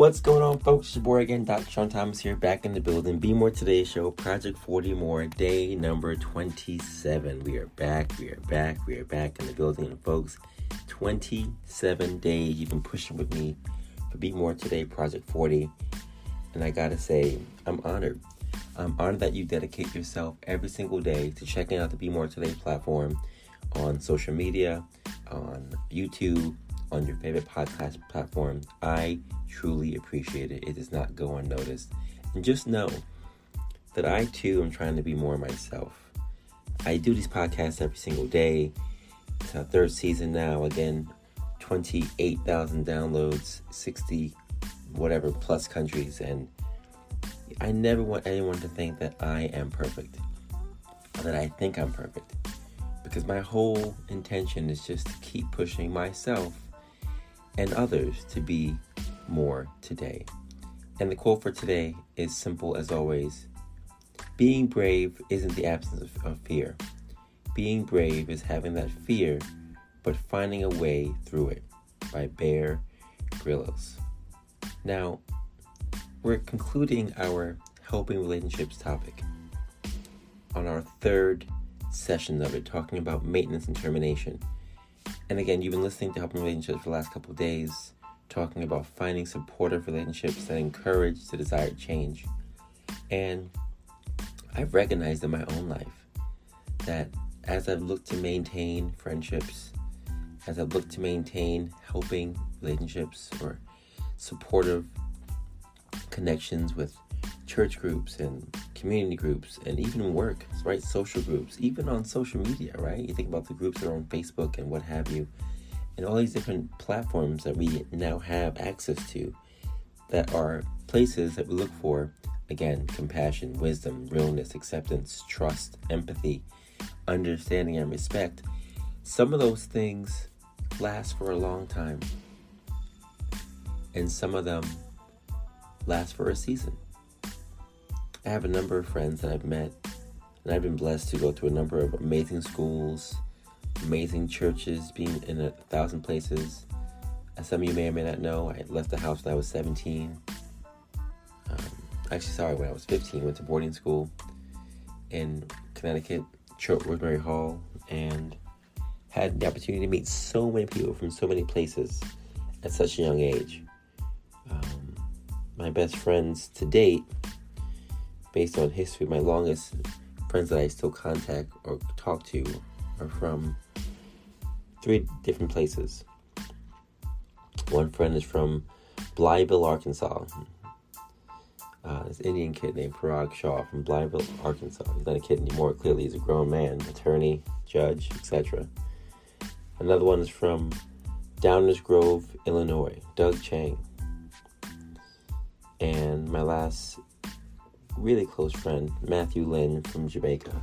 What's going on, folks? It's your boy again, Dr. Sean Thomas here, back in the building. Be More Today Show, Project 40 More, day number 27. We are back, we are back, we are back in the building, and folks, 27 days you've been pushing with me for Be More Today, Project 40. And I gotta say, I'm honored. I'm honored that you dedicate yourself every single day to checking out the Be More Today platform on social media, on YouTube, on your favorite podcast platform. I truly appreciate it. It does not go unnoticed. And just know that I too am trying to be more myself. I do these podcasts every single day. It's our third season now. Again, 28,000 downloads, 60 whatever plus countries. And I never want anyone to think that I am perfect or that I think I'm perfect. Because my whole intention is just to keep pushing myself and others to be more today. And the quote for today is simple as always Being brave isn't the absence of, of fear. Being brave is having that fear, but finding a way through it by Bear Grylls. Now, we're concluding our helping relationships topic on our third session of it, talking about maintenance and termination. And again, you've been listening to Helping Relationships for the last couple days talking about finding supportive relationships that encourage the desired change. And I've recognized in my own life that as I've looked to maintain friendships, as I've looked to maintain helping relationships or supportive connections with church groups and community groups and even work, right? Social groups, even on social media, right? You think about the groups that are on Facebook and what have you and all these different platforms that we now have access to that are places that we look for again compassion, wisdom, realness, acceptance, trust, empathy, understanding, and respect. Some of those things last for a long time, and some of them last for a season. I have a number of friends that I've met, and I've been blessed to go to a number of amazing schools amazing churches, being in a thousand places. As some of you may or may not know, I left the house when I was 17. Um, actually, sorry, when I was 15, went to boarding school in Connecticut, Rosemary Hall, and had the opportunity to meet so many people from so many places at such a young age. Um, my best friends to date, based on history, my longest friends that I still contact or talk to are from three different places. One friend is from Blytheville, Arkansas. Uh, this Indian kid named Parag Shah from Blytheville, Arkansas. He's not a kid anymore. Clearly, he's a grown man, attorney, judge, etc. Another one is from Downers Grove, Illinois. Doug Chang. And my last really close friend, Matthew Lynn from Jamaica.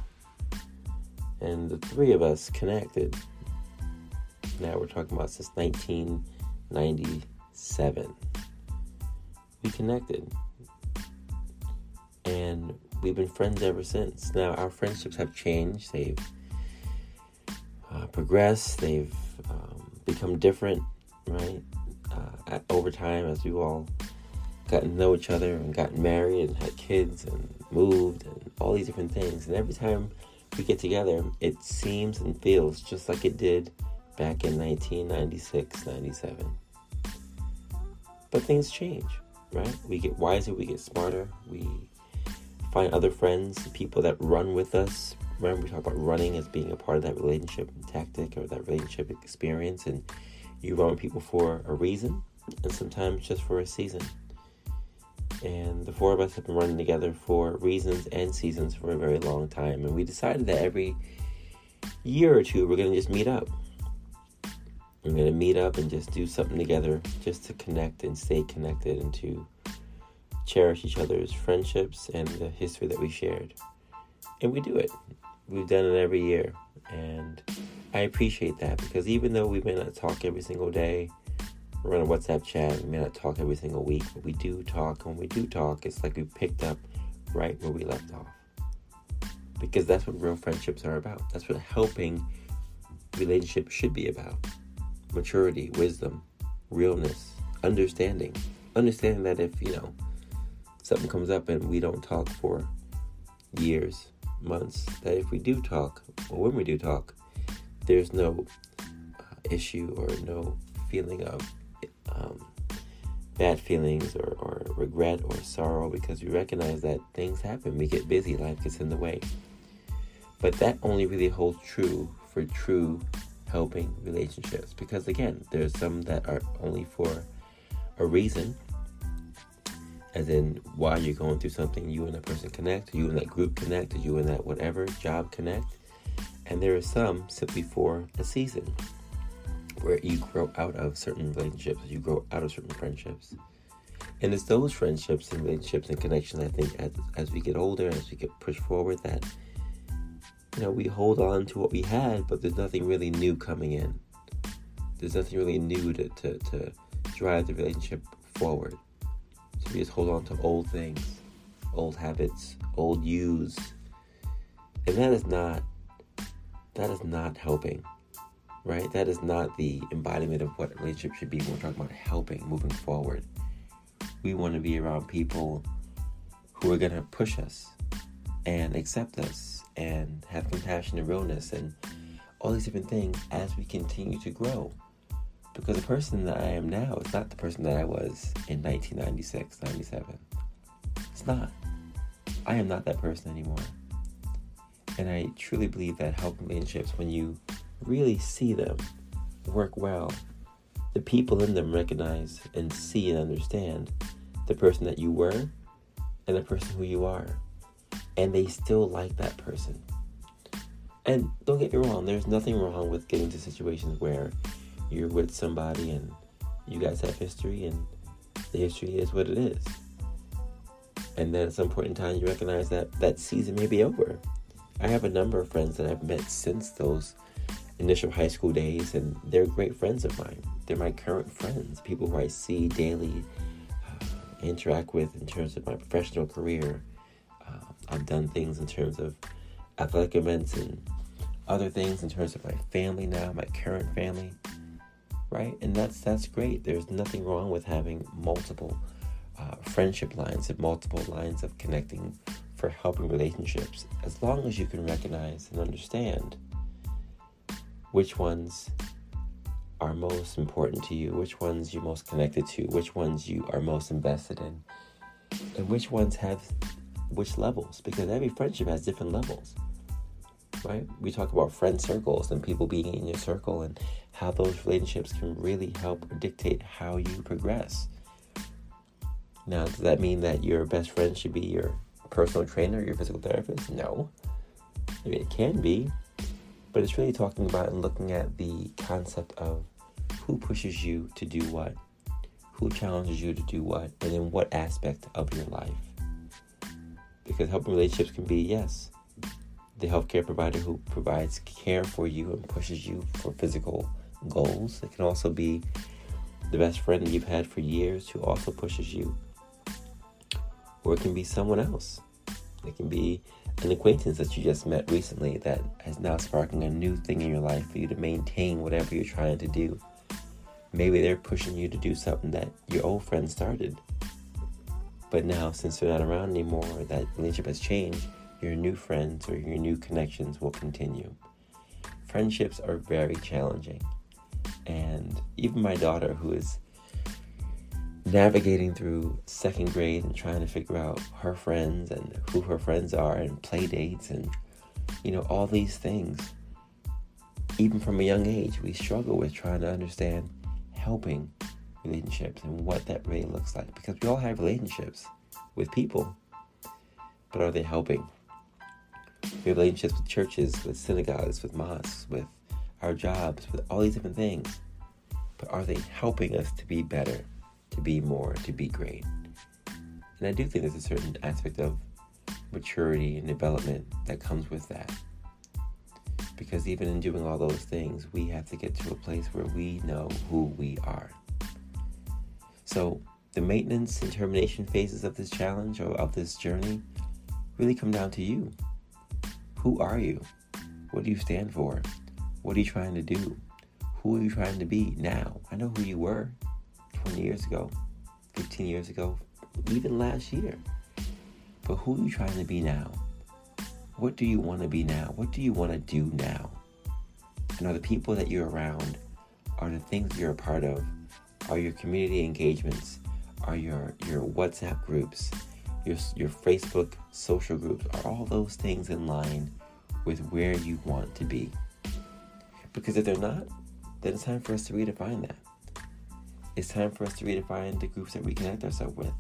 And the three of us connected now we're talking about since 1997. We connected. And we've been friends ever since. Now, our friendships have changed. They've uh, progressed. They've um, become different, right? Uh, over time, as you all gotten to know each other and gotten married and had kids and moved and all these different things. And every time we get together, it seems and feels just like it did back in 1996, 97. But things change, right? We get wiser, we get smarter, we find other friends, people that run with us. Remember, we talk about running as being a part of that relationship tactic or that relationship experience, and you run with people for a reason and sometimes just for a season. And the four of us have been running together for reasons and seasons for a very long time. And we decided that every year or two, we're going to just meet up. We're going to meet up and just do something together just to connect and stay connected and to cherish each other's friendships and the history that we shared. And we do it. We've done it every year. And I appreciate that because even though we may not talk every single day, we're on a WhatsApp chat. We may not talk every single week, but we do talk. And when we do talk, it's like we picked up right where we left off. Because that's what real friendships are about. That's what helping relationships should be about maturity, wisdom, realness, understanding. Understanding that if, you know, something comes up and we don't talk for years, months, that if we do talk, or when we do talk, there's no uh, issue or no feeling of um, bad feelings or, or regret or sorrow because we recognize that things happen. We get busy, life gets in the way. But that only really holds true for true helping relationships because, again, there's some that are only for a reason, as in why you're going through something, you and that person connect, you and that group connect, you and that whatever job connect. And there are some simply for a season where you grow out of certain relationships, you grow out of certain friendships. And it's those friendships and relationships and connections, I think, as, as we get older, as we get pushed forward, that, you know, we hold on to what we had, but there's nothing really new coming in. There's nothing really new to, to, to drive the relationship forward. So we just hold on to old things, old habits, old yous. And that is not, that is not helping right? That is not the embodiment of what a relationship should be we're talking about helping, moving forward. We want to be around people who are going to push us and accept us and have compassion and realness and all these different things as we continue to grow. Because the person that I am now is not the person that I was in 1996, 97. It's not. I am not that person anymore. And I truly believe that helping relationships, when you really see them work well, the people in them recognize and see and understand the person that you were and the person who you are. And they still like that person. And don't get me wrong, there's nothing wrong with getting to situations where you're with somebody and you guys have history and the history is what it is. And then at some point in time, you recognize that that season may be over. I have a number of friends that I've met since those initial high school days, and they're great friends of mine. They're my current friends, people who I see daily, uh, interact with in terms of my professional career. Uh, I've done things in terms of athletic events and other things in terms of my family now, my current family, right? And that's that's great. There's nothing wrong with having multiple uh, friendship lines and multiple lines of connecting for helping relationships, as long as you can recognize and understand which ones are most important to you, which ones you're most connected to, which ones you are most invested in, and which ones have which levels, because every friendship has different levels. Right? We talk about friend circles and people being in your circle and how those relationships can really help dictate how you progress. Now, does that mean that your best friend should be your personal trainer, your physical therapist? No. It can be, but it's really talking about and looking at the concept of who pushes you to do what, who challenges you to do what, and in what aspect of your life. Because helping relationships can be, yes, the healthcare provider who provides care for you and pushes you for physical goals. It can also be the best friend you've had for years who also pushes you. Or it can be someone else. It can be an acquaintance that you just met recently that is now sparking a new thing in your life for you to maintain whatever you're trying to do. Maybe they're pushing you to do something that your old friend started. But now, since they're not around anymore, that relationship has changed, your new friends or your new connections will continue. Friendships are very challenging. And even my daughter, who is navigating through second grade and trying to figure out her friends and who her friends are and play dates and you know all these things. Even from a young age we struggle with trying to understand helping relationships and what that really looks like because we all have relationships with people. But are they helping? We have relationships with churches with synagogues with mosques with our jobs with all these different things. But are they helping us to be better to be more, to be great. And I do think there's a certain aspect of maturity and development that comes with that. Because even in doing all those things, we have to get to a place where we know who we are. So, the maintenance and termination phases of this challenge or of this journey really come down to you. Who are you? What do you stand for? What are you trying to do? Who are you trying to be now? I know who you were. 20 years ago, 15 years ago, even last year. But who are you trying to be now? What do you want to be now? What do you want to do now? And are the people that you're around, are the things you're a part of, are your community engagements, are your, your WhatsApp groups, your, your Facebook social groups, are all those things in line with where you want to be? Because if they're not, then it's time for us to redefine that it's time for us to redefine the groups that we connect ourselves with.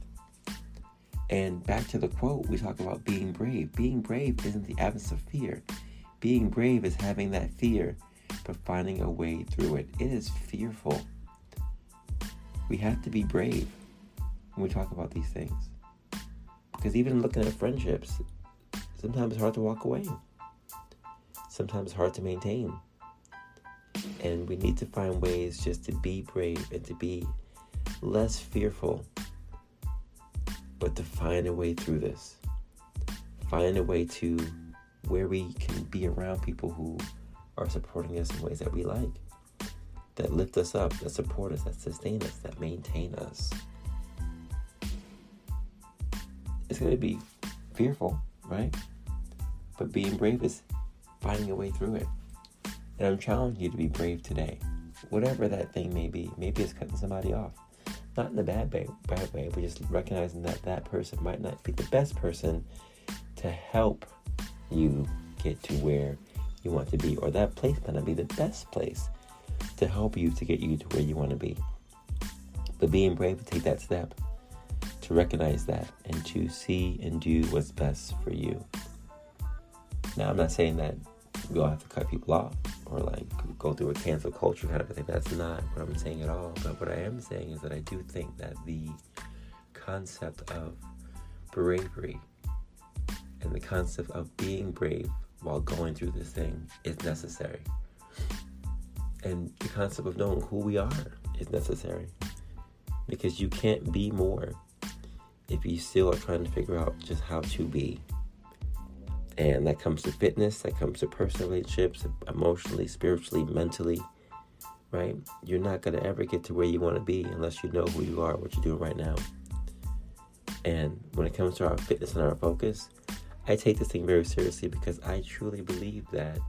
And back to the quote, we talk about being brave. Being brave isn't the absence of fear. Being brave is having that fear, but finding a way through it. It is fearful. We have to be brave when we talk about these things. Because even looking at friendships, sometimes it's hard to walk away. Sometimes it's hard to maintain. And we need to find ways just to be brave and to be less fearful, but to find a way through this. Find a way to where we can be around people who are supporting us in ways that we like, that lift us up, that support us, that sustain us, that maintain us. It's going to be fearful, right? But being brave is finding a way through it. And I'm challenging you to be brave today. Whatever that thing may be. Maybe it's cutting somebody off. Not in a bad way, bad way, but just recognizing that that person might not be the best person to help you get to where you want to be, or that place might not be the best place to help you to get you to where you want to be. But being brave to take that step, to recognize that, and to see and do what's best for you. Now, I'm not saying that we all have to cut people off or like go through a cancel culture kind of thing. That's not what I'm saying at all. But what I am saying is that I do think that the concept of bravery and the concept of being brave while going through this thing is necessary. And the concept of knowing who we are is necessary. Because you can't be more if you still are trying to figure out just how to be. And that comes to fitness, that comes to personal relationships, emotionally, spiritually, mentally, right? You're not going to ever get to where you want to be unless you know who you are, what you're doing right now. And when it comes to our fitness and our focus, I take this thing very seriously because I truly believe that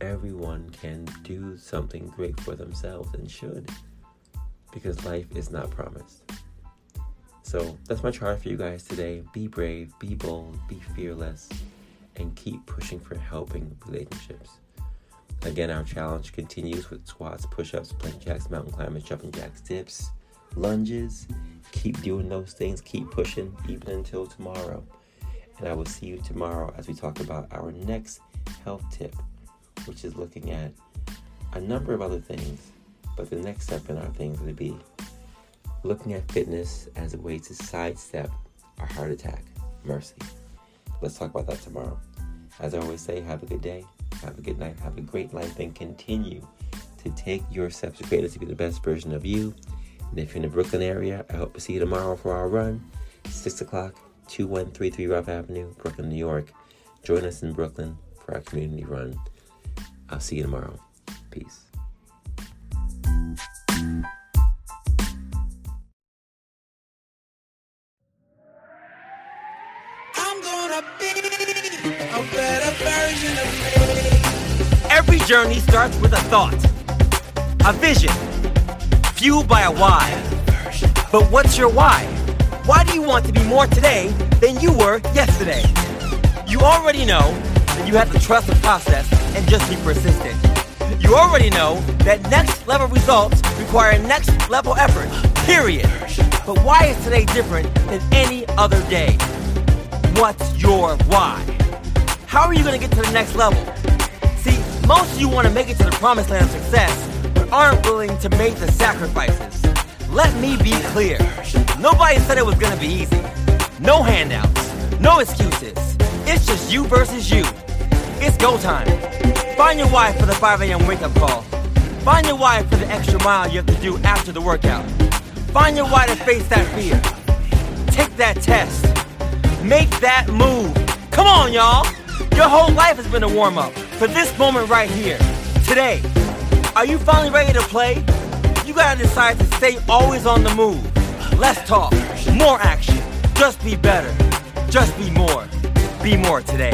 everyone can do something great for themselves and should because life is not promised. So that's my charge for you guys today. Be brave, be bold, be fearless and keep pushing for helping relationships. Again, our challenge continues with squats, push ups, plank jacks, mountain climbers, jumping jacks, dips, lunges. Keep doing those things, keep pushing even until tomorrow. And I will see you tomorrow as we talk about our next health tip, which is looking at a number of other things. But the next step in our things will be looking at fitness as a way to sidestep a heart attack. Mercy. Let's talk about that tomorrow. As I always say, have a good day, have a good night, have a great life, and continue to take your steps to greatness to be the best version of you. And if you're in the Brooklyn area, I hope to see you tomorrow for our run, 6 o'clock 2133 Ralph Avenue, Brooklyn, New York. Join us in Brooklyn for our community run. I'll see you tomorrow. Peace. Every journey starts with a thought, a vision, fueled by a why. But what's your why? Why do you want to be more today than you were yesterday? You already know that you have to trust the process and just be persistent. You already know that next level results require next level effort, period. But why is today different than any other day? What's your why? How are you going to get to the next level? Most of you want to make it to the promised land of success, but aren't willing to make the sacrifices. Let me be clear. Nobody said it was going to be easy. No handouts, no excuses. It's just you versus you. It's go time. Find your why for the 5 a.m. wake up call. Find your why for the extra mile you have to do after the workout. Find your why to face that fear. Take that test. Make that move. Come on, y'all. Your whole life has been a warm up for this moment right here. Today. Are you finally ready to play? You gotta decide to stay always on the move. Less talk, more action. Just be better. Just be more. Be more today.